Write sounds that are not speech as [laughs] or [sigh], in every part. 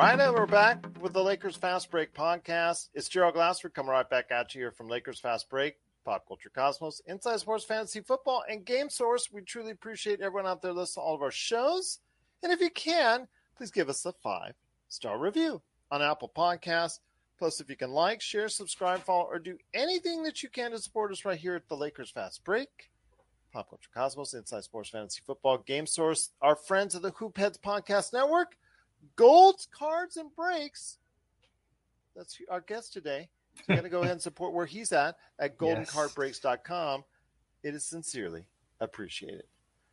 right, we're back with the Lakers Fast Break podcast. It's Gerald Glassford coming right back at you here from Lakers Fast Break, Pop Culture Cosmos, Inside Sports Fantasy Football, and Game Source. We truly appreciate everyone out there listening to all of our shows. And if you can, please give us a five star review on Apple Podcasts. Plus, if you can like, share, subscribe, follow, or do anything that you can to support us right here at the Lakers Fast Break. Pop Culture Cosmos, Inside Sports Fantasy Football, Game Source, our friends of the Hoop Heads Podcast Network, Gold Cards and Breaks. That's our guest today. So you got to go ahead and support where he's at at [laughs] goldencardbreaks.com. It is sincerely appreciated.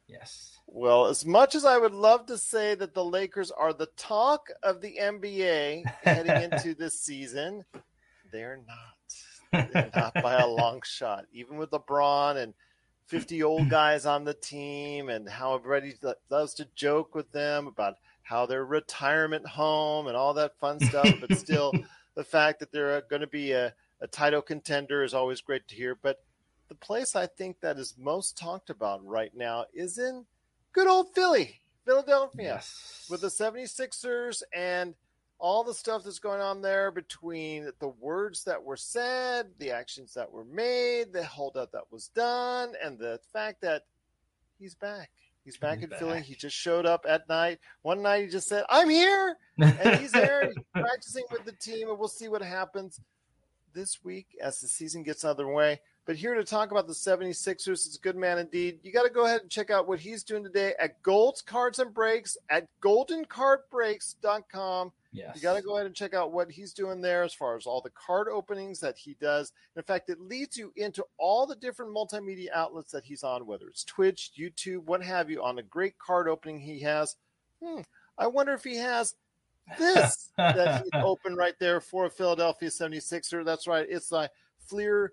Yes. Well, as much as I would love to say that the Lakers are the talk of the NBA heading into [laughs] this season, they're not. They're not by a long [laughs] shot. Even with LeBron and 50 old guys on the team and how everybody loves to joke with them about how their retirement home and all that fun stuff, but still [laughs] the fact that they're uh, going to be a, a title contender is always great to hear. But the place I think that is most talked about right now is in good old Philly, Philadelphia, Yes. with the 76ers and all the stuff that's going on there between the words that were said, the actions that were made, the holdout that was done, and the fact that he's back. He's back He's in Philly. He just showed up at night. One night he just said, I'm here. And he's there he's [laughs] practicing with the team, and we'll see what happens this week as the season gets underway. But here to talk about the 76ers is a good man indeed. You got to go ahead and check out what he's doing today at Gold's Cards and Breaks at goldencardbreaks.com. yes. You got to go ahead and check out what he's doing there as far as all the card openings that he does. In fact, it leads you into all the different multimedia outlets that he's on, whether it's Twitch, YouTube, what have you, on a great card opening he has. Hmm, I wonder if he has this [laughs] that he's open right there for a Philadelphia 76er. That's right. It's the Fleer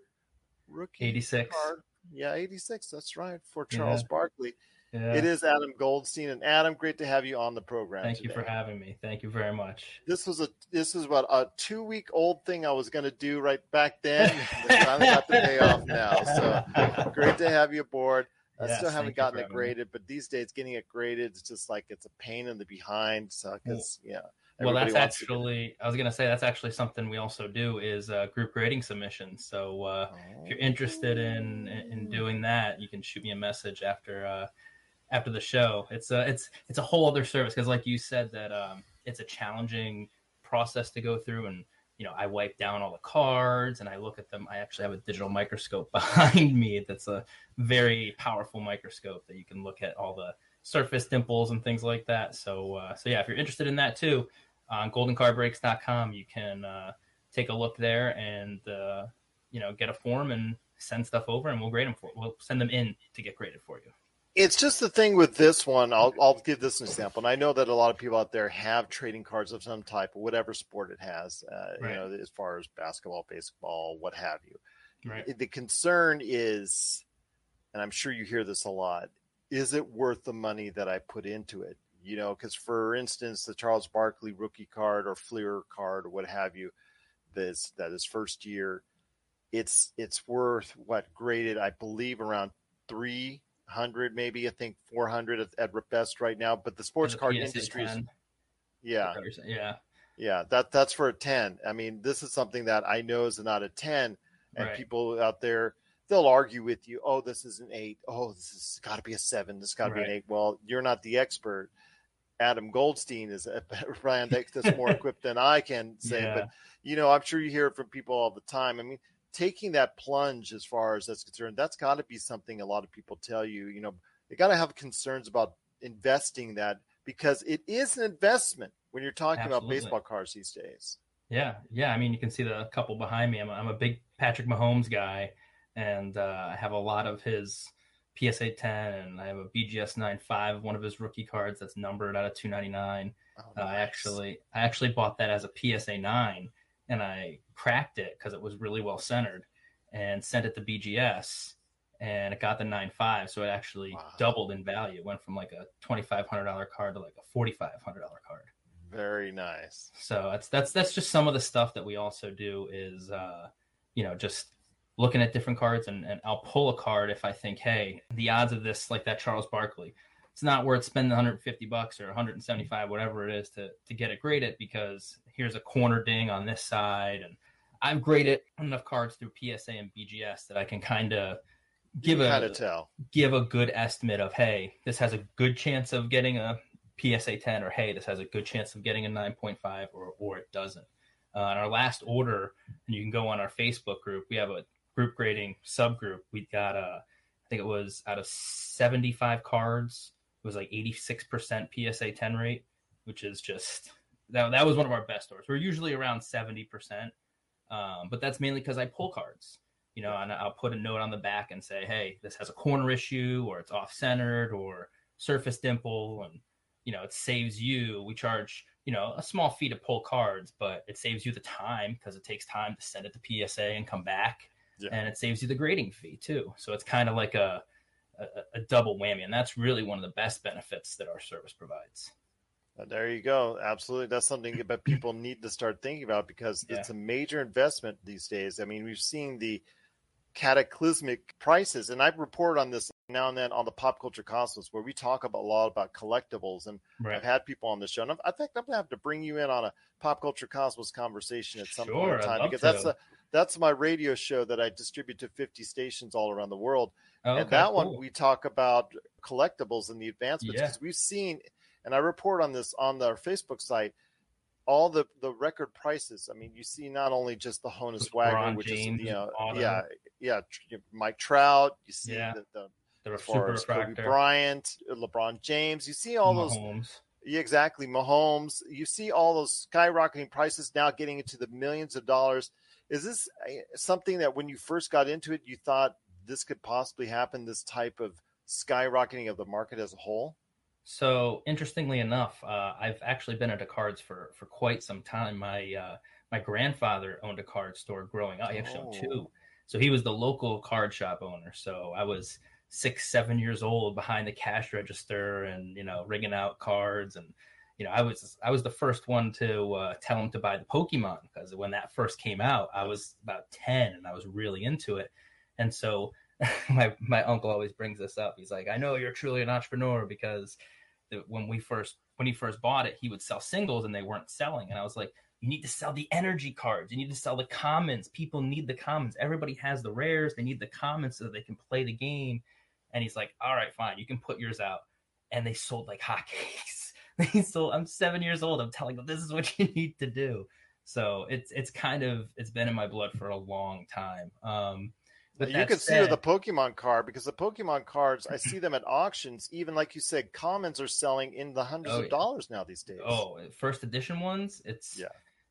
rookie 86. card. Yeah, 86. That's right. For Charles Yeah. Barkley. Yeah. It is Adam Goldstein. And Adam, great to have you on the program. Thank you for having me. Thank you very much. this was a this is what a two week old thing I was going to do right back then. [laughs] It's finally got the pay off now. So [laughs] great to have you aboard. I Yes, still haven't gotten it having me. graded, but these days getting it graded is just like it's a pain in the behind. So because yeah, Well, that's wants to get- actually, I was going to say, that's actually something we also do is uh, group grading submissions. So uh, if you're interested in in doing that, you can shoot me a message after uh, after the show. It's a it's it's a whole other service because, like you said, that um, it's a challenging process to go through, and you know, I wipe down all the cards and I look at them. I actually have a digital microscope [laughs] behind me that's a very powerful microscope that you can look at all the surface dimples and things like that. So uh, so yeah, if you're interested in that too, on goldencardbreaks.com, you can uh, take a look there and uh, you know get a form and send stuff over, and we'll grade them for. We'll send them in to get graded for you. It's just the thing with this one. I'll I'll give this an example, and I know that a lot of people out there have trading cards of some type, whatever sport it has. Uh, Right. You know, as far as basketball, baseball, what have you. Right. The concern is, and I'm sure you hear this a lot, is it worth the money that I put into it? You know, because for instance, the Charles Barkley rookie card or Fleer card or what have you, this that is first year, it's it's worth what graded I believe around three hundred, maybe I think four hundred at, at best right now. But the sports card industry is yeah. yeah. Yeah, that that's for a ten. I mean, this is something that I know is not a ten, and Right. people out there they'll argue with you. Oh, this is an eight. Oh, this has got to be a seven. This got to be an eight. Well, you're not the expert. Adam Goldstein is a better [laughs] brand that's more [laughs] equipped than I can say. Yeah. But you know, I'm sure you hear it from people all the time. I mean, taking that plunge as far as that's concerned, that's got to be something a lot of people tell you. You know, they got to have concerns about investing that because it is an investment when you're talking Absolutely. about baseball cards these days. Yeah, yeah. I mean, you can see the couple behind me. I'm a, I'm a big Patrick Mahomes guy, and uh, I have a lot of his PSA 10, and I have a BGS 95, one of his rookie cards that's numbered out of 299. Oh, Uh, I actually, I actually bought that as a PSA 9, and I cracked it because it was really well centered, and sent it to BGS, and it got the 9.5, so it actually Wow. doubled in value. It went from like a $2,500 card to like a $4,500 card very nice. so that's that's that's just some of the stuff that we also do is uh you know just looking at different cards and, and i'll pull a card if i think hey the odds of this like that charles barkley it's not worth spending 150 bucks or 175 whatever it is to to get it graded because here's a corner ding on this side and i've graded enough cards through psa and bgs that i can kind of give a kind of tell. give a good estimate of hey this has a good chance of getting a psa 10 or hey this has a good chance of getting a 9.5 or or it doesn't uh, our last order and you can go on our facebook group we have a group grading subgroup we got a i think it was out of 75 cards it was like 86% psa 10 rate which is just that, that was one of our best orders we're usually around 70% um, but that's mainly because i pull cards you know, and I'll put a note on the back and say, hey, this has a corner issue or it's off centered or surface dimple. And, you know, it saves you. We charge, you know, a small fee to pull cards, but it saves you the time because it takes time to send it to PSA and come back. Yeah. And it saves you the grading fee too. So it's kind of like a, a, a double whammy. And that's really one of the best benefits that our service provides. Uh, There you go. Absolutely. That's something that people need to start thinking about because Yeah. it's a major investment these days. I mean, we've seen the cataclysmic prices, and I report on this now and then on the Pop Culture Cosmos where we talk about a lot about collectibles. And Right. I've had people on the show, and I'm- I think I'm going to have to bring you in on a Pop Culture Cosmos conversation at some point Sure, in I'd time because that's to. a that's my radio show that I distribute to 50 stations all around the world. Oh, and okay, that one we talk about collectibles and the advancements Yeah. because we've seen and i report on this on our facebook site all the the record prices i mean you see not only just the honus wagner which James is you know yeah yeah mike trout you see Yeah. the, the the Kobe bryant uh, lebron james you see all those Mahomes. Yeah, exactly mahomes you see all those skyrocketing prices now getting into the millions of dollars is this something that when you first got into it you thought this could possibly happen this type of skyrocketing of the market as a whole So interestingly enough, uh, I've actually been into cards for for quite some time. My uh, my grandfather owned a card store growing up. He actually owned Oh. two. So he was the local card shop owner. So I was six, seven years old behind the cash register and you know rigging out cards and you know I was I was the first one to uh, tell him to buy the Pokemon because when that first came out, I was about ten and I was really into it. And so [laughs] my my uncle always brings this up. He's like, I know you're truly an entrepreneur because the, when we first when he first bought it, he would sell singles and they weren't selling. And I was like, you need to sell the energy cards. You need to sell the commons. People need the commons. Everybody has the rares. They need the commons so that they can play the game. And he's like, all right, fine, you can put yours out. And they sold like [laughs] hotcakes. They sold. I'm seven years old. I'm telling them this is what [laughs] you need to do. So it's it's kind of it's been in my blood for a long time. Um, but you can see the Pokemon card because the Pokemon cards, I see them at auctions. Even like you said, commons are selling in the hundreds Oh, of yeah. dollars now these days. Oh, first edition ones. It's Yeah.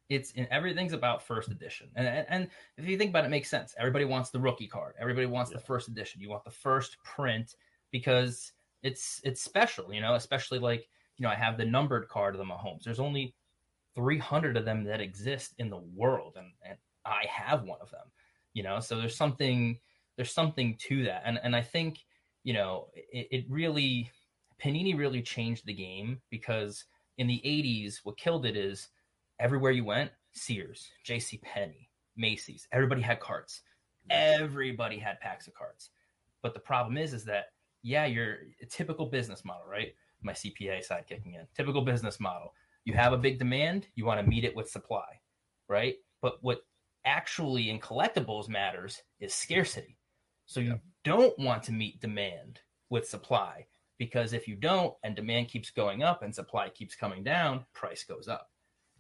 It's in everything's about first edition, and, and and if you think about it, it makes sense. Everybody wants the rookie card. Everybody wants Yeah. the first edition. You want the first print because it's it's special, you know. Especially like you know, I have the numbered card of the Mahomes. There's only 300 of them that exist in the world, and and I have one of them. You know, so there's something there's something to that, and and I think you know it, it really Panini really changed the game because in the 80s, what killed it is everywhere you went, Sears, J.C. Penney, Macy's, everybody had cards. Everybody had packs of cards. But the problem is, is that yeah, you're a typical business model, right? My CPA side kicking in. Typical business model. You have a big demand, you want to meet it with supply, right? But what actually in collectibles matters is scarcity. So you don't want to meet demand with supply because if you don't and demand keeps going up and supply keeps coming down, price goes up.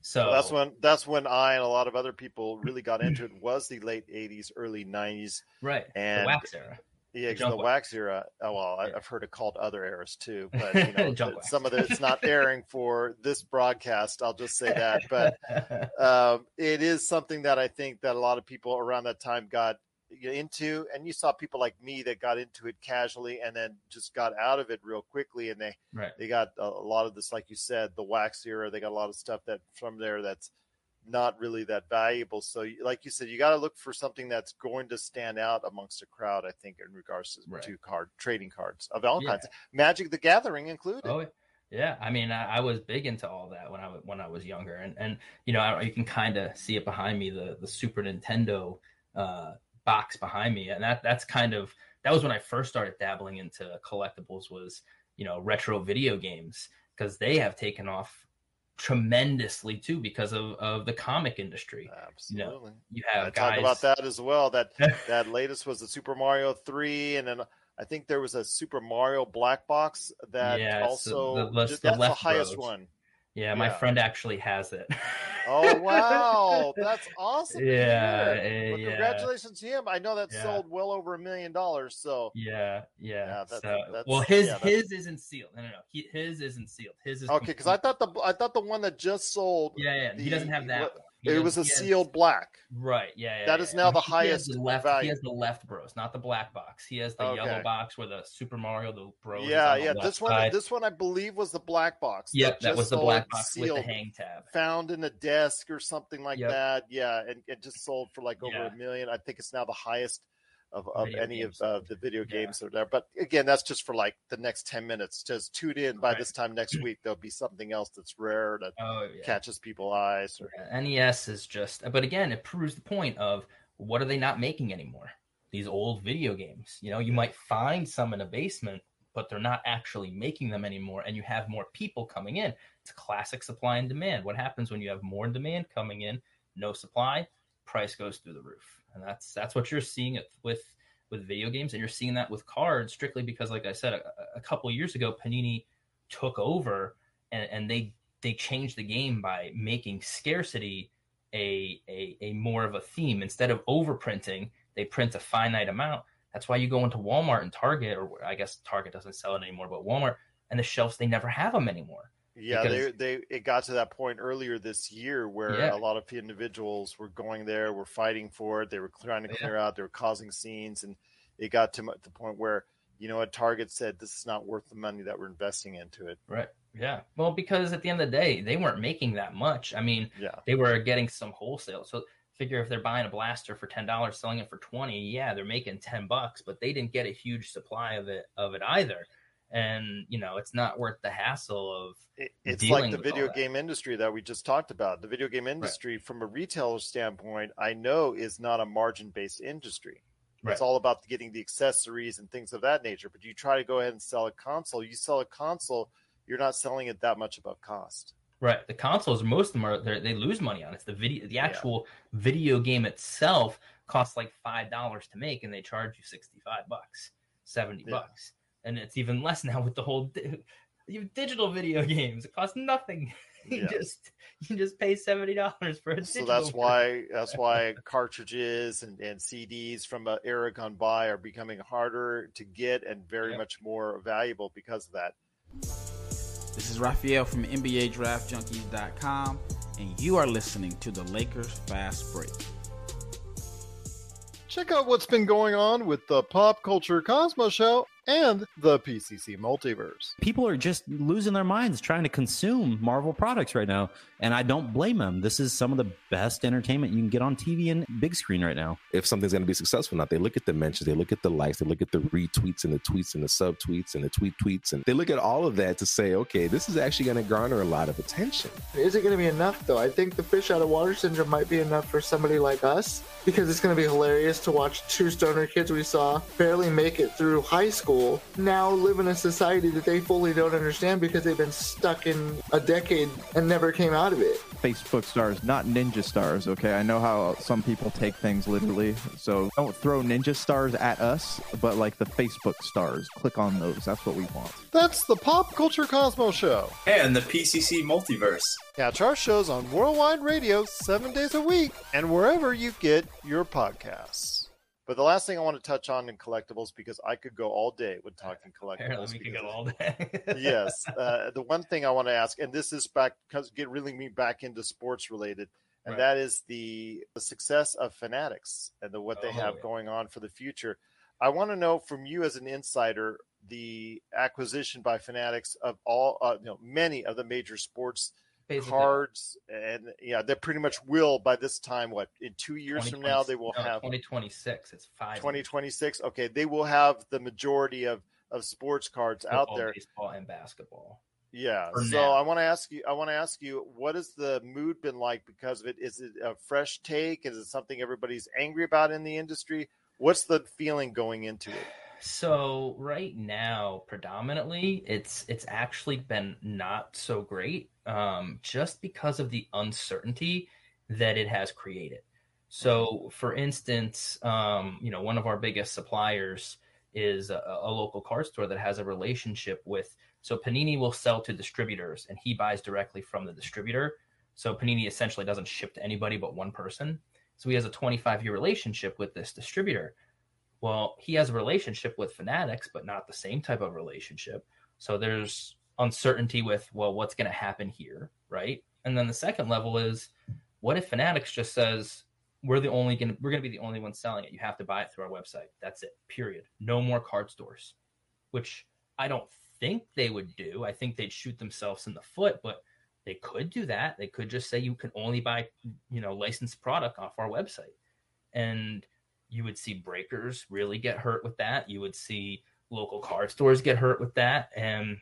So well, that's when that's when I and a lot of other people really got into it was the late '80s, early '90s, right? And the wax era. Yeah, the, the wax era. Oh, well, I, have heard it called other eras too, [laughs] but you know, some of it, it's not [laughs] airing for this broadcast. I'll just say that, but [laughs] um, it is something that I think that a lot of people around that time got into, and you saw people like me that got into it casually and then just got out of it real quickly, and they right. they got a, lot of this, like you said, the wax era. They got a lot of stuff that from there that's not really that valuable. So, like you said, you got to look for something that's going to stand out amongst a crowd. I think in regards to, right. to card trading cards of all yeah. kinds, Magic the Gathering included. Oh, yeah. I mean, I, I, was big into all that when I was when I was younger, and and you know, I, you can kind of see it behind me the the Super Nintendo uh, box behind me, and that that's kind of that was when I first started dabbling into collectibles. Was you know retro video games because they have taken off tremendously too because of, of the comic industry. Absolutely. You, know, you have I guys... talk about that as well. That [laughs] that latest was the Super Mario three, and then I think there was a Super Mario black box that yeah, also the, the, that's the, the highest bros. one. Yeah, my yeah. friend actually has it. [laughs] oh wow, that's awesome! Yeah, eh, well, yeah. Congratulations to him. I know that yeah. sold well over a million dollars. So yeah, yeah. yeah that's, so, that's, well, his his isn't sealed. No, no, no. He, his isn't sealed. His is okay. Because I thought the I thought the one that just sold. Yeah, yeah. The, he doesn't have that. One it was a sealed black. Right. Yeah. yeah that yeah, is now the highest. The left. Value. He has the left bros, not the black box. He has the okay. yellow box where the Super Mario the bros. Yeah, yeah. This one, side. this one, I believe was the black box. Yep, that, that was the black box sealed, with the hang tab. Found in a desk or something like yep. that. Yeah, and it just sold for like over a million. I think it's now the highest of, of any of uh, the video games yeah. that are there. But again, that's just for like the next 10 minutes. Just tune in. By right. this time next week, there'll be something else that's rare that oh, yeah. catches people's eyes. Or... Yeah. NES is just, but again, it proves the point of what are they not making anymore? These old video games. You know, you might find some in a basement, but they're not actually making them anymore. And you have more people coming in. It's classic supply and demand. What happens when you have more demand coming in, no supply, price goes through the roof and that's that's what you're seeing it with with video games, and you're seeing that with cards strictly because, like I said, a, a couple years ago, Panini took over and, and they they changed the game by making scarcity a, a a more of a theme instead of overprinting. They print a finite amount. That's why you go into Walmart and Target, or I guess Target doesn't sell it anymore, but Walmart and the shelves they never have them anymore. Yeah, because, they they it got to that point earlier this year where yeah. a lot of individuals were going there, were fighting for it, they were trying to clear yeah. out, they were causing scenes, and it got to the point where you know a Target said this is not worth the money that we're investing into it. Right. Yeah. Well, because at the end of the day, they weren't making that much. I mean, yeah, they were getting some wholesale. So figure if they're buying a blaster for ten dollars, selling it for twenty, yeah, they're making ten bucks, but they didn't get a huge supply of it of it either and you know it's not worth the hassle of it, it's like the video game industry that we just talked about the video game industry right. from a retailer standpoint i know is not a margin based industry right. it's all about getting the accessories and things of that nature but you try to go ahead and sell a console you sell a console you're not selling it that much above cost right the consoles most of them are they lose money on it. it's the video the actual yeah. video game itself costs like five dollars to make and they charge you 65 bucks 70 yeah. bucks and it's even less now with the whole di- digital video [laughs] games. It costs nothing. [laughs] you yeah. just you just pay seventy dollars for a. So that's why that's why cartridges and, and CDs from uh, an era gone by are becoming harder to get and very yep. much more valuable because of that. This is Raphael from NBA Draft Junkies.com, and you are listening to the Lakers Fast Break. Check out what's been going on with the Pop Culture Cosmos Show and the PCC multiverse. People are just losing their minds trying to consume Marvel products right now, and I don't blame them. This is some of the best entertainment you can get on TV and big screen right now. If something's going to be successful, not they look at the mentions, they look at the likes, they look at the retweets and the tweets and the subtweets and the tweet tweets, and they look at all of that to say, okay, this is actually going to garner a lot of attention. Is it going to be enough though? I think the fish out of water syndrome might be enough for somebody like us because it's going to be hilarious to watch two stoner kids we saw barely make it through high school school now live in a society that they fully don't understand because they've been stuck in a decade and never came out of it. Facebook stars, not ninja stars, okay? I know how some people take things literally. So don't throw ninja stars at us, but like the Facebook stars. Click on those. That's what we want. That's the Pop Culture Cosmos Show. And the PCC Multiverse. Catch our shows on Worldwide Radio seven days a week and wherever you get your podcasts. But the last thing I want to touch on in collectibles, because I could go all day with talking [laughs] collectibles. Apparently, go all day. [laughs] yes. Uh, the one thing I want to ask, and this is back because get really me back into sports related, and Right. that is the the success of Fanatics and the what they Oh, have yeah. going on for the future. I want to know from you as an insider the acquisition by Fanatics of all, uh, you know, many of the major sports Basically, cards, and yeah, they pretty much will by this time. What in two years from now they will no, have 2026. It's five. 2026. Okay, they will have the majority of of sports cards out there. baseball, and basketball. Yeah. for So now. I want to ask you. I want to ask you, what has the mood been like because of it? Is it a fresh take? Is it something everybody's angry about in the industry? What's the feeling going into it? So right now, predominantly, it's it's actually been not so great, um, just because of the uncertainty that it has created. So, for instance, um, you know, one of our biggest suppliers is a, a local card store that has a relationship with. So Panini will sell to distributors, and he buys directly from the distributor. So Panini essentially doesn't ship to anybody but one person. So he has a 25 year relationship with this distributor. Well, he has a relationship with Fanatics, but not the same type of relationship. So there's uncertainty with, well, what's going to happen here, right? And then the second level is, what if Fanatics just says we're the only going to, we're going to be the only ones selling it. You have to buy it through our website. That's it. Period. No more card stores, which I don't think they would do. I think they'd shoot themselves in the foot, but they could do that. They could just say you can only buy, you know, licensed product off our website. And you would see breakers really get hurt with that. You would see local card stores get hurt with that. And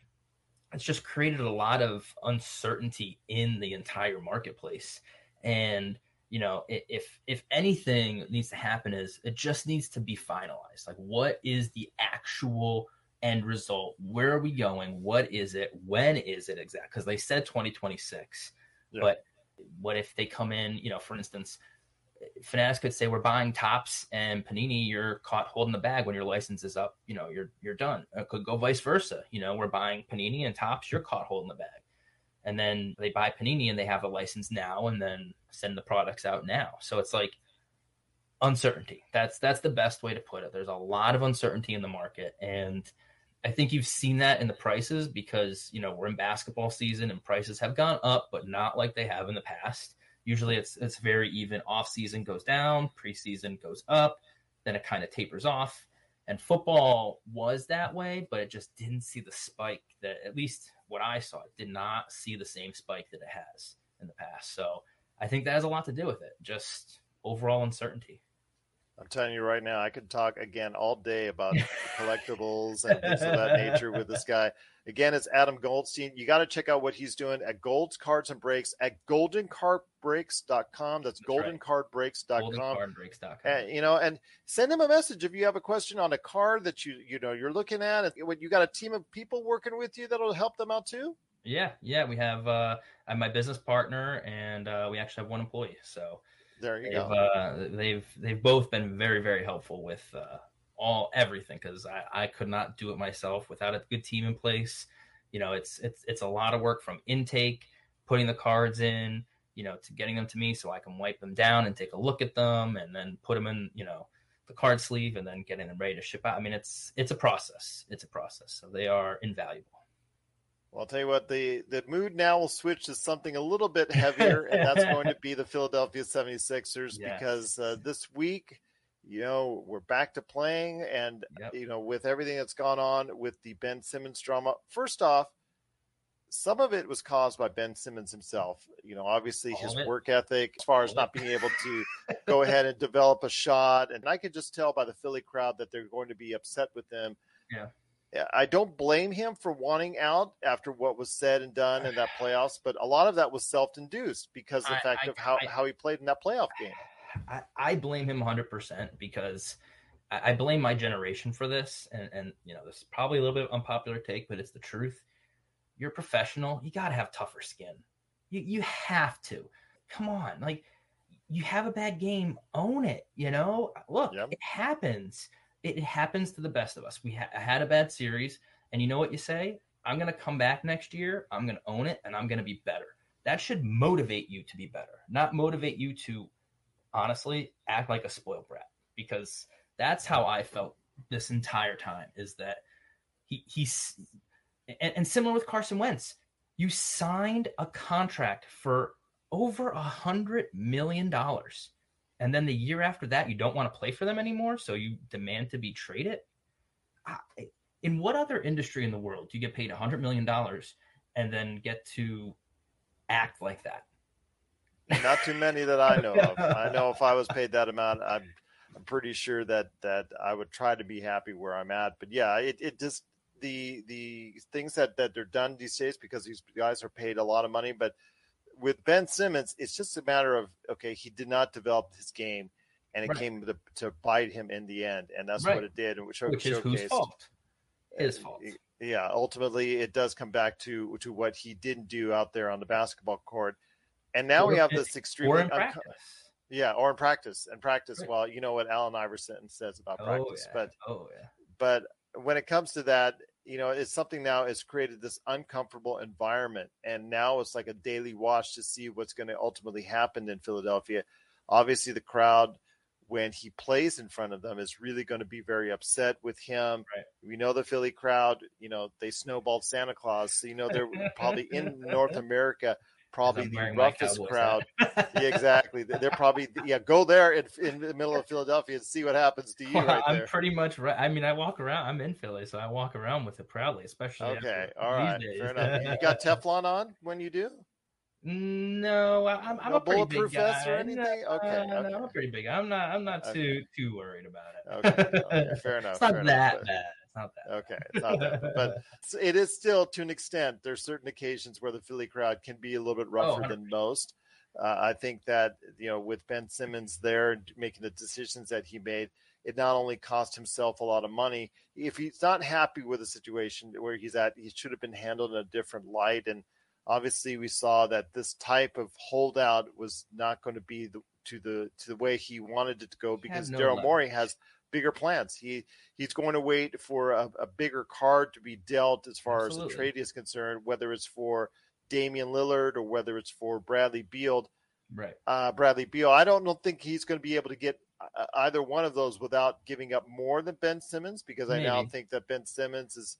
it's just created a lot of uncertainty in the entire marketplace. And you know, if if anything needs to happen is it just needs to be finalized. Like what is the actual end result? Where are we going? What is it? When is it exact? Because they said 2026. Yeah. But what if they come in, you know, for instance, Fanatics could say we're buying Topps and Panini, you're caught holding the bag when your license is up, you know, you're you're done. It could go vice versa. You know, we're buying Panini and Topps, you're caught holding the bag. And then they buy Panini and they have a license now and then send the products out now. So it's like uncertainty. That's that's the best way to put it. There's a lot of uncertainty in the market and I think you've seen that in the prices because, you know, we're in basketball season and prices have gone up but not like they have in the past. Usually it's it's very even. Off season goes down, preseason goes up, then it kind of tapers off. And football was that way, but it just didn't see the spike that at least what I saw it did not see the same spike that it has in the past. So I think that has a lot to do with it. Just overall uncertainty. I'm telling you right now, I could talk again all day about [laughs] collectibles and things of that nature with this guy. Again, it's Adam Goldstein. You got to check out what he's doing at Gold's Cards and Breaks at goldencardbreaks.com. That's That's. GoldenCardBreaks.com. And, you know, and send him a message if you have a question on a card that you you know you're looking at. You got a team of people working with you that'll help them out too. Yeah, yeah, we have uh, I'm my business partner, and uh, we actually have one employee. So There you they've go. uh, they've they've both been very very helpful with uh, all everything because I, I could not do it myself without a good team in place. You know, it's it's it's a lot of work from intake, putting the cards in, you know, to getting them to me so I can wipe them down and take a look at them, and then put them in, you know, the card sleeve, and then getting them ready to ship out. I mean, it's it's a process. It's a process. So they are invaluable. Well, I'll tell you what, the, the mood now will switch to something a little bit heavier, and that's going to [laughs] be the Philadelphia 76ers Yes. because uh, this week, you know, we're back to playing, and, Yep. you know, with everything that's gone on with the Ben Simmons drama, first off, some of it was caused by Ben Simmons himself. You know, obviously All his work ethic, as far as not being able to [laughs] go ahead and develop a shot. And I could just tell by the Philly crowd that they're going to be upset with him. Yeah. I don't blame him for wanting out after what was said and done in that [sighs] playoffs, but a lot of that was self-induced because of the I- fact I- of how, I- how he played in that playoff [sighs] game. I, I blame him 100% because I, I blame my generation for this, and and you know this is probably a little bit of unpopular take, but it's the truth. You're a professional. You got to have tougher skin. You you have to. Come on, like you have a bad game, own it. You know, look, yep. it happens. It, happens to the best of us. We ha- had a bad series, and you know what you say? I'm going to come back next year. I'm going to own it, and I'm going to be better. That should motivate you to be better, not motivate you to honestly act like a spoiled brat. Because that's how I felt this entire time. Is that he he's and, and similar with Carson Wentz. You signed a contract for over a hundred million dollars. And then the year after that, you don't want to play for them anymore, so you demand to be traded. in what other industry in the world do you get paid a hundred million dollars and then get to act like that? Not too many that I know of. I know if I was paid that amount, I'm I'm pretty sure that that I would try to be happy where I'm at. But yeah, it, it just the the things that that they're done these days because these guys are paid a lot of money, but with Ben Simmons, it's just a matter of okay, he did not develop his game, and it right. came to, to, bite him in the end, and that's right. what it did, and which, which is whose fault? His uh, fault. Yeah, ultimately, it does come back to to what he didn't do out there on the basketball court, and now or we have this extremely. Unco- yeah, or in practice. And practice, right. well, you know what Allen Iverson says about oh, practice, yeah. but oh yeah, but when it comes to that, you know, it's something now has created this uncomfortable environment. And now it's like a daily watch to see what's going to ultimately happen in Philadelphia. Obviously, the crowd, when he plays in front of them, is really going to be very upset with him. Right. We know the Philly crowd, you know, they snowballed Santa Claus. So, you know, they're probably in [laughs] North America probably the roughest crowd. yeah, exactly. They're probably yeah. Go there in, in the middle of Philadelphia and see what happens to [laughs] you. Well, right I'm there. pretty much right. I mean, I walk around. I'm in Philly, so I walk around with it proudly, especially. Okay, all right, days. fair enough. You got [laughs] Teflon on when you do? No, I'm, I'm no a pretty big guy. or anything. No, okay, no, okay. I'm pretty big. I'm not. I'm not okay. too too worried about it. Okay, okay. [laughs] fair enough. it's not that enough, bad. It's not that. Okay, it's not that, but [laughs] it is still to an extent. There's certain occasions where the Philly crowd can be a little bit oh, rougher oh, than most. Uh, I think that you know, with Ben Simmons there making the decisions that he made, it not only cost himself a lot of money. If he's not happy with the situation where he's at, he should have been handled in a different light. And obviously we saw that this type of holdout was not going to be the, to the to the way he wanted it to go because no Daryl Morey has bigger plans. He he's going to wait for a, a bigger card to be dealt as far Absolutely. as the trade is concerned, whether it's for Damian Lillard or whether it's for Bradley Beal. Right. Uh, Bradley Beal. I don't, don't think he's going to be able to get uh, either one of those without giving up more than Ben Simmons because Maybe. I now think that Ben Simmons is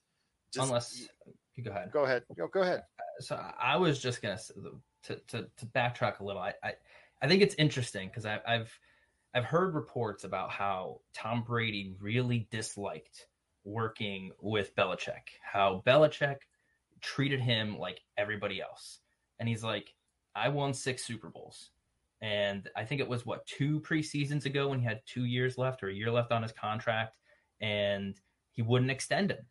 just unless you go ahead. Go ahead. Go, go ahead so I was just gonna to to, to backtrack a little. I I, I think it's interesting because I've I've heard reports about how Tom Brady really disliked working with Belichick. How Belichick treated him like everybody else, and he's like, I won six Super Bowls. And I think it was what two preseasons ago when he had two years left or a year left on his contract, and he wouldn't extend him.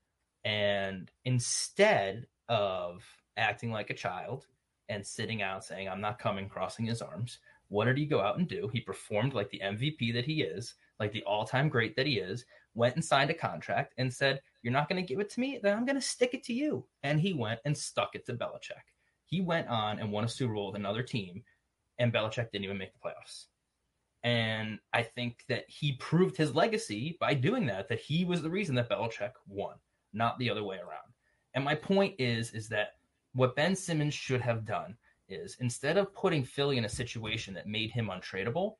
And instead of acting like a child and sitting out saying, I'm not coming, crossing his arms. What did he go out and do? He performed like the MVP that he is, like the all time great that he is, went and signed a contract and said, You're not going to give it to me? Then I'm going to stick it to you. And he went and stuck it to Belichick. He went on and won a Super Bowl with another team, and Belichick didn't even make the playoffs. And I think that he proved his legacy by doing that, that he was the reason that Belichick won, not the other way around. And my point is, is that what Ben Simmons should have done is instead of putting Philly in a situation that made him untradeable,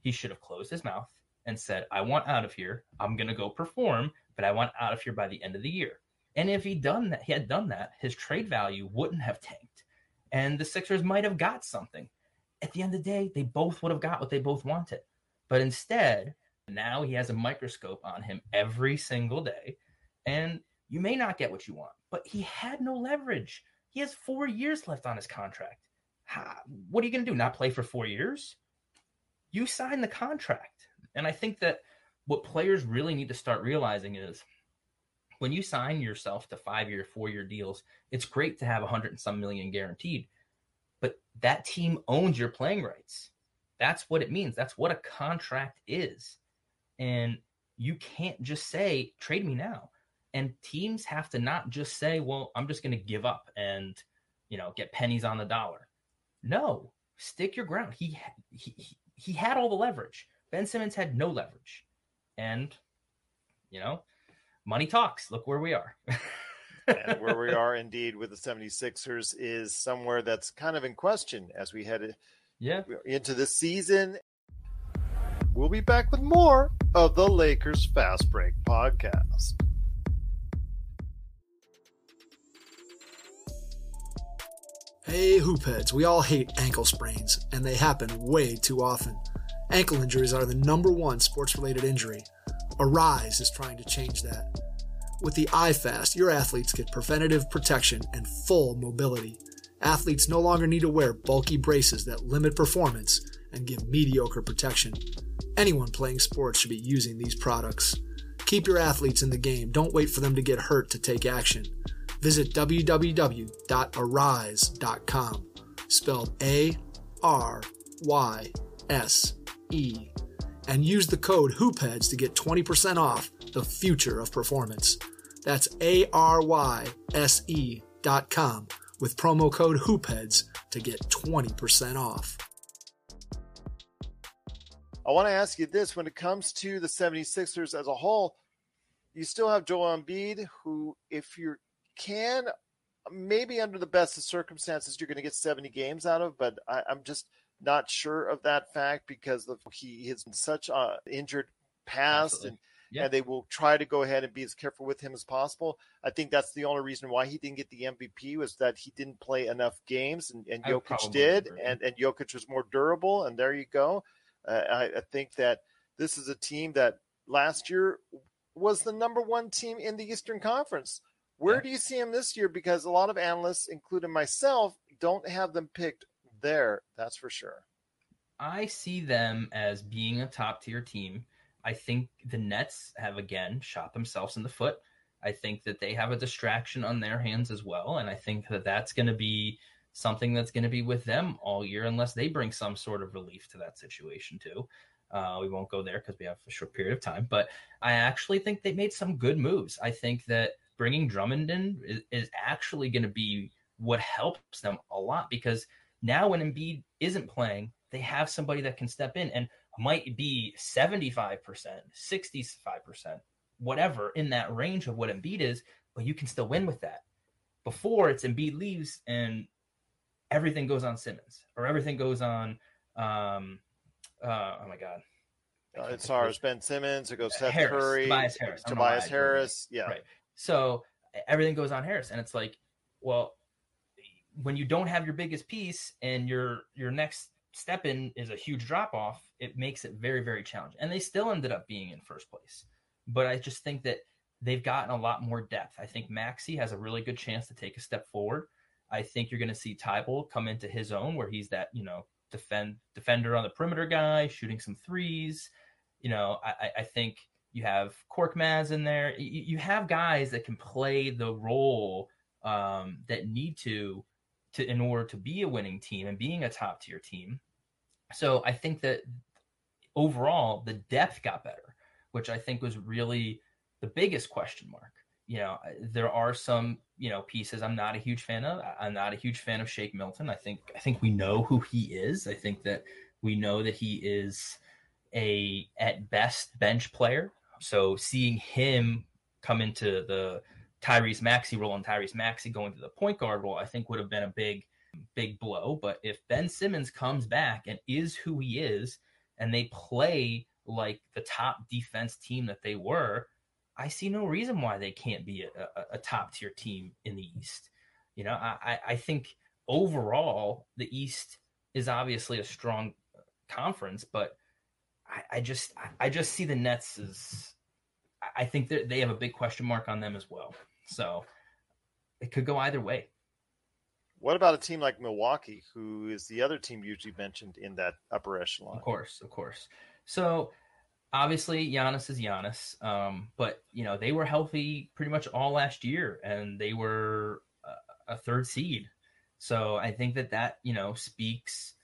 he should have closed his mouth and said, I want out of here. I'm going to go perform, but I want out of here by the end of the year. And if he done that, he had done that, his trade value wouldn't have tanked. And the Sixers might have got something. At the end of the day, they both would have got what they both wanted. But instead, now he has a microscope on him every single day. And you may not get what you want, but he had no leverage. He has four years left on his contract. What are you going to do? Not play for four years? You signed the contract. And I think that what players really need to start realizing is when you sign yourself to five year, four year deals, it's great to have a hundred and some million guaranteed, but that team owns your playing rights. That's what it means. That's what a contract is. And you can't just say trade me now. And teams have to not just say, well, I'm just going to give up and, you know, get pennies on the dollar. No, stick your ground. He, he, he had all the leverage. Ben Simmons had no leverage. And, you know, money talks. Look where we are. and where we [laughs] are indeed with the 76ers is somewhere that's kind of in question as we head yeah. into the season. We'll be back with more of the Lakers Fast Break podcast. Hey, hoopheads, we all hate ankle sprains, and they happen way too often. Ankle injuries are the number one sports related injury. Aryse is trying to change that. With the iFast, your athletes get preventative protection and full mobility. Athletes no longer need to wear bulky braces that limit performance and give mediocre protection. Anyone playing sports should be using these products. Keep your athletes in the game. Don't wait for them to get hurt to take action. Visit www.aryse.com, spelled A R Y S E, and use the code HOOPHEADS to get 20% off the future of performance. That's A R Y S E dot com with promo code HOOPHEADS to get 20% off. I want to ask you this when it comes to the 76ers as a whole, you still have Joel Embiid, who, if you can, maybe under the best of circumstances, you're going to get 70 games out of, but I, am just not sure of that fact because of, he has been such an injured past Absolutely. and yeah. and they will try to go ahead and be as careful with him as possible. I think that's the only reason why he didn't get the MVP was that he didn't play enough games, and, and Jokic did, and, and Jokic was more durable, and there you go. Uh, I, I think that this is a team that last year was the number one team in the Eastern Conference. Where yeah. do you see him this year? Because a lot of analysts, including myself, don't have them picked there. That's for sure. I see them as being a top tier team I think the Nets have again shot themselves in the foot. I think that they have a distraction on their hands as well, and I think that that's going to be something that's going to be with them all year unless they bring some sort of relief to that situation too. Uh, we won't go there because we have a short period of time, but I actually think they made some good moves. I think that bringing Drummond in is, is actually going to be what helps them a lot because now when Embiid isn't playing, they have somebody that can step in. And might be 75%, 65%, whatever in that range of what Embiid is, but you can still win with that. Before it's Embiid leaves and everything goes on Simmons or everything goes on, um, uh, oh my God. Uh, it's ours, Ben Simmons. It goes Seth Harris, Curry, Tobias Harris, Tobias Harris. Yeah. Right. So everything goes on Harris. And it's like, well, when you don't have your biggest piece and your your next step in is a huge drop off, it makes it very, very challenging. And they still ended up being in first place. But I just think that they've gotten a lot more depth. I think Maxey has a really good chance to take a step forward. I think you're going to see Thybulle come into his own where he's that, you know, defend defender on the perimeter guy, shooting some threes. You know, I, I think you have Korkmaz in there. You, you have guys that can play the role um, that need to to in order to be a winning team and being a top tier team. So I think that overall the depth got better, which I think was really the biggest question mark. You know, there are some, you know, pieces I'm not a huge fan of. I'm not a huge fan of Shake Milton. I think I think we know who he is. I think that we know that he is a at best bench player. So seeing him come into the Tyrese Maxey role and Tyrese Maxey going to the point guard role, I think would have been a big, big blow. But if Ben Simmons comes back and is who he is, and they play like the top defense team that they were, I see no reason why they can't be a, a, a top tier team in the East. You know, I, I think overall the East is obviously a strong conference, but I, I just I just see the Nets as I think that they have a big question mark on them as well. So it could go either way. What about a team like Milwaukee, who is the other team usually mentioned in that upper echelon? Of course, of course. So obviously Giannis is Giannis, um, but you know they were healthy pretty much all last year, and they were a, a third seed. So I think that that you know speaks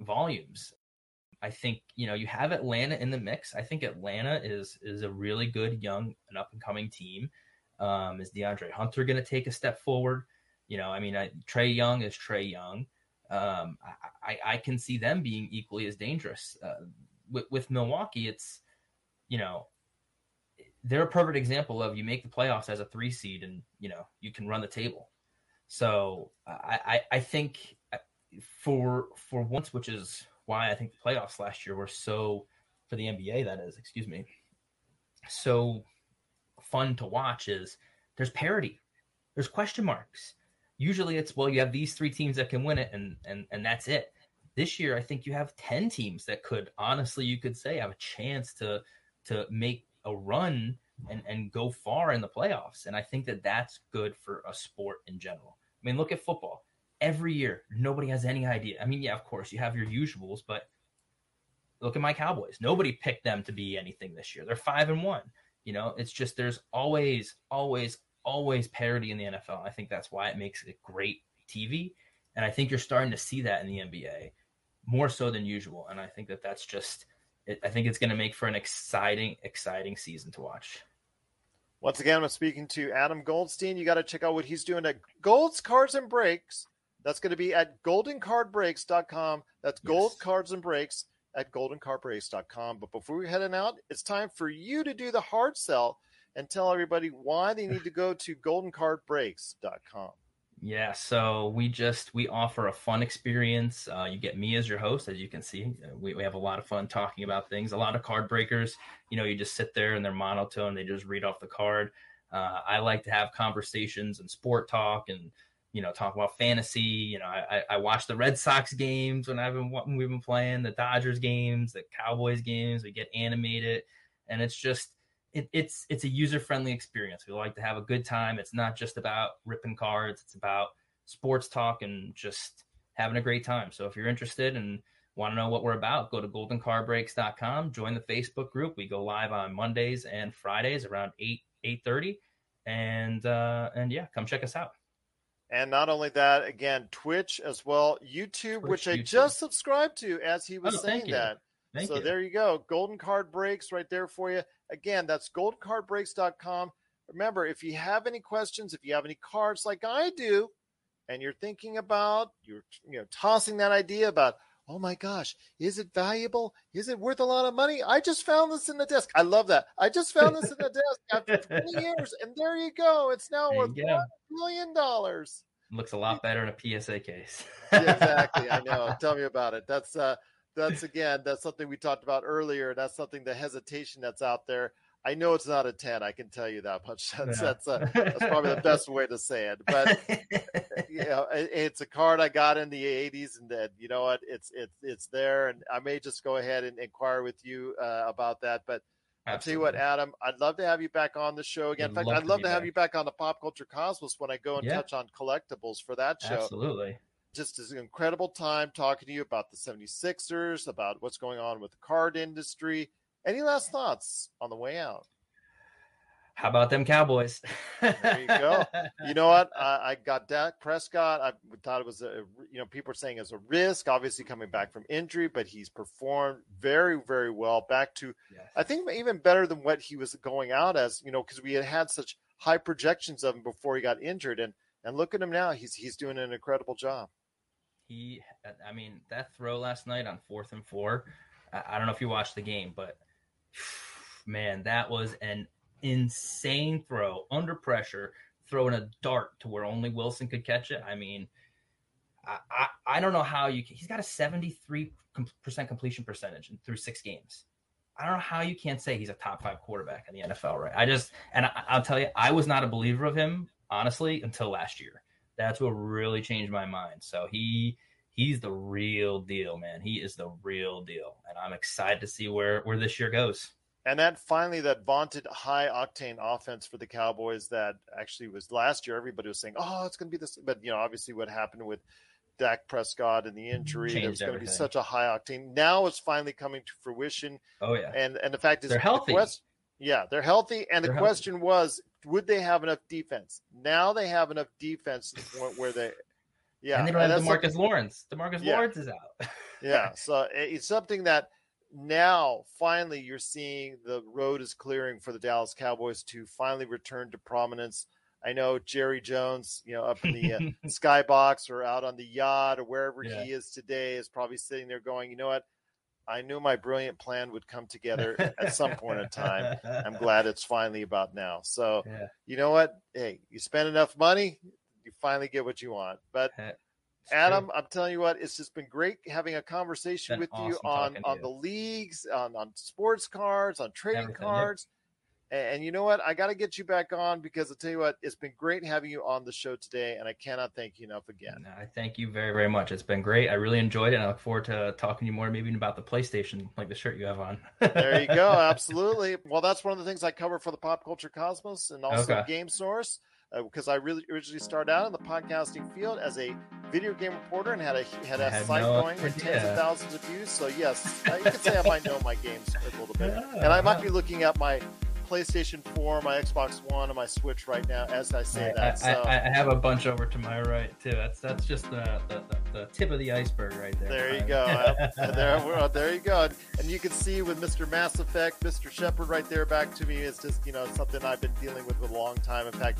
volumes. I think you know you have Atlanta in the mix. I think Atlanta is is a really good young and up and coming team. Um, is DeAndre Hunter going to take a step forward? You know, I mean, I, Trae Young is Trae Young. Um, I, I, I, can see them being equally as dangerous. Uh, with, with Milwaukee, it's you know they're a perfect example of you make the playoffs as a three seed and you know you can run the table. So I, I, I think uh, for for once, which is why I think the playoffs last year were so for the NBA that is, excuse me, so fun to watch is there's parity. There's question marks. Usually it's well, you have these three teams that can win it and and and that's it. This year I think you have 10 teams that could honestly you could say have a chance to to make a run and and go far in the playoffs. And I think that that's good for a sport in general. I mean, look at football every year. Nobody has any idea. I mean, yeah, of course, you have your usuals, but look at my Cowboys. Nobody picked them to be anything this year. They're five and one. You know, it's just there's always, always, always parity in the NFL. I think that's why it makes it great TV. And I think you're starting to see that in the NBA more so than usual. And I think that that's just, I think it's going to make for an exciting, exciting season to watch. Once again, I'm speaking to Adam Goldstein. You got to check out what he's doing at Gold's Cars and Breaks. That's going to be at goldencardbreaks.com. That's yes. Gold Cards and Breaks at goldencardbreaks.com. But before we heading out, it's time for you to do the hard sell and tell everybody why they need to go to goldencardbreaks.com. Yeah, so we just we offer a fun experience. Uh, you get me as your host, as you can see. We, we have a lot of fun talking about things. A lot of card breakers, you know, you just sit there and they're monotone. They just read off the card. Uh, I like to have conversations and sport talk and you know, talk about fantasy. You know, I, I watch the Red Sox games when I've been when we've been playing the Dodgers games, the Cowboys games. We get animated, and it's just it, it's it's a user friendly experience. We like to have a good time. It's not just about ripping cards. It's about sports talk and just having a great time. So if you're interested and want to know what we're about, go to goldencardbreaks.com, join the Facebook group. We go live on Mondays and Fridays around 8 8:30 and uh and yeah, come check us out. And not only that, again, Twitch as well, YouTube, Twitch, which I just subscribed to as he was oh, saying that. Thank so you. there you go. Golden Card Breaks right there for you. Again, that's goldencardbreaks.com. Remember, if you have any questions, if you have any cards like I do, and you're thinking about, you're you know, tossing that idea about, oh my gosh, is it valuable? Is it worth a lot of money? I just found this in the desk. I love that. I just found this in the desk after 20 [laughs] years, and there you go. It's now worth $1 million. Looks a lot better in a PSA case. yeah, exactly. I know. [laughs] Tell me about it. That's uh that's again, that's something we talked about earlier. That's something the hesitation that's out there. I know it's not a 10. I can tell you that much. [laughs] That's, yeah. that's, uh, [laughs] that's probably the best way to say it. But, [laughs] you know, it, it's a card I got in the 80s and then, you know what, it's, it's, it's there. And I may just go ahead and inquire with you uh, about that. But I'll tell you what, Adam, I'd love to have you back on the show again. In fact, I'd love to, to have back. you back on the Pop Culture Cosmos when I go and yeah. touch on collectibles for that show. Absolutely. Just an incredible time talking to you about the 76ers, about what's going on with the card industry any last thoughts on the way out? How about them Cowboys? there you go. You know what? I, I, got Dak Prescott. I thought it was a, you know, people are saying it's a risk, obviously coming back from injury, but he's performed very, very well. Back to, yes. I think, even better than what he was going out as, you know, because we had had such high projections of him before he got injured, and and look at him now. He's he's doing an incredible job. He, I mean, that throw last night on fourth and four. I, I don't know if you watched the game, but man, that was an insane throw under pressure, throwing a dart to where only Wilson could catch it. I mean, I, I, I don't know how you can, he's got a 73% completion percentage through six games. I don't know how you can't say he's a top five quarterback in the NFL, right? I just, and I, will tell you, I was not a believer of him, honestly, until last year. That's what really changed my mind. So he, he's the real deal, man. He is the real deal, and I'm excited to see where where this year goes. And that finally, that vaunted high octane offense for the Cowboys that actually was last year. Everybody was saying, "Oh, it's going to be this," but you know, obviously, what happened with Dak Prescott and the injury, Changed was going to be such a high octane. Now it's finally coming to fruition. Oh yeah, and and the fact is, they're healthy. The quest- yeah, they're healthy, and they're the question healthy. was, would they have enough defense? Now they have enough defense to the point where they yeah, and they don't and have Demarcus Lawrence. Demarcus yeah. Lawrence is out. [laughs] yeah, so it's something that now finally you're seeing the road is clearing for the Dallas Cowboys to finally return to prominence. I know Jerry Jones, you know, up in the uh, [laughs] skybox or out on the yacht or wherever Yeah. he is today, is probably sitting there going, you know what? I knew my brilliant plan would come together at some point in time. I'm [laughs] glad it's finally about now. So, Yeah. you know what? Hey, you spend enough money, you finally get what you want. But Adam, true. I'm telling you what, it's just been great having a conversation with you on on you. the leagues, on on sports cards, on trading Everything, cards. And, and you know what? I got to get you back on because I'll tell you what, it's been great having you on the show today, and I cannot thank you enough again. I thank you very, very much. It's been great. I really enjoyed it. And I look forward to talking to you more, maybe even about the PlayStation, like the shirt you have on. There you go. [laughs] Absolutely. Well, that's one of the things I cover for the Pop Culture Cosmos and also Okay. Game Source. Because I really originally started out in the podcasting field as a video game reporter and had a had I a site no going with tens of thousands of views. So yes, I- you could say I might know my games a little bit, Yeah. [laughs] and I might be looking at my PlayStation 4, my Xbox One, and my Switch right now as I say I, that. So I, I have a bunch over to my right too. That's that's just the the, the, the tip of the iceberg right there. There you go. [laughs] Uh, there, well, there you go. And, and you can see with Mr. Mass Effect, Mr. Shepard right there back to me. It's just, you know, something I've been dealing with for a long time. In fact,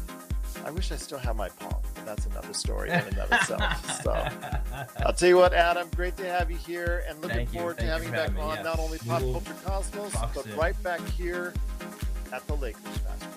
I wish I still have my palm. that's another story in and of [laughs] itself. So [laughs] I'll tell you what, Adam, great to have you here and looking Thank forward to having you back having on Yes. not only Pop Culture Cosmos, talk but soon. right back here at the Lakers Fast Break.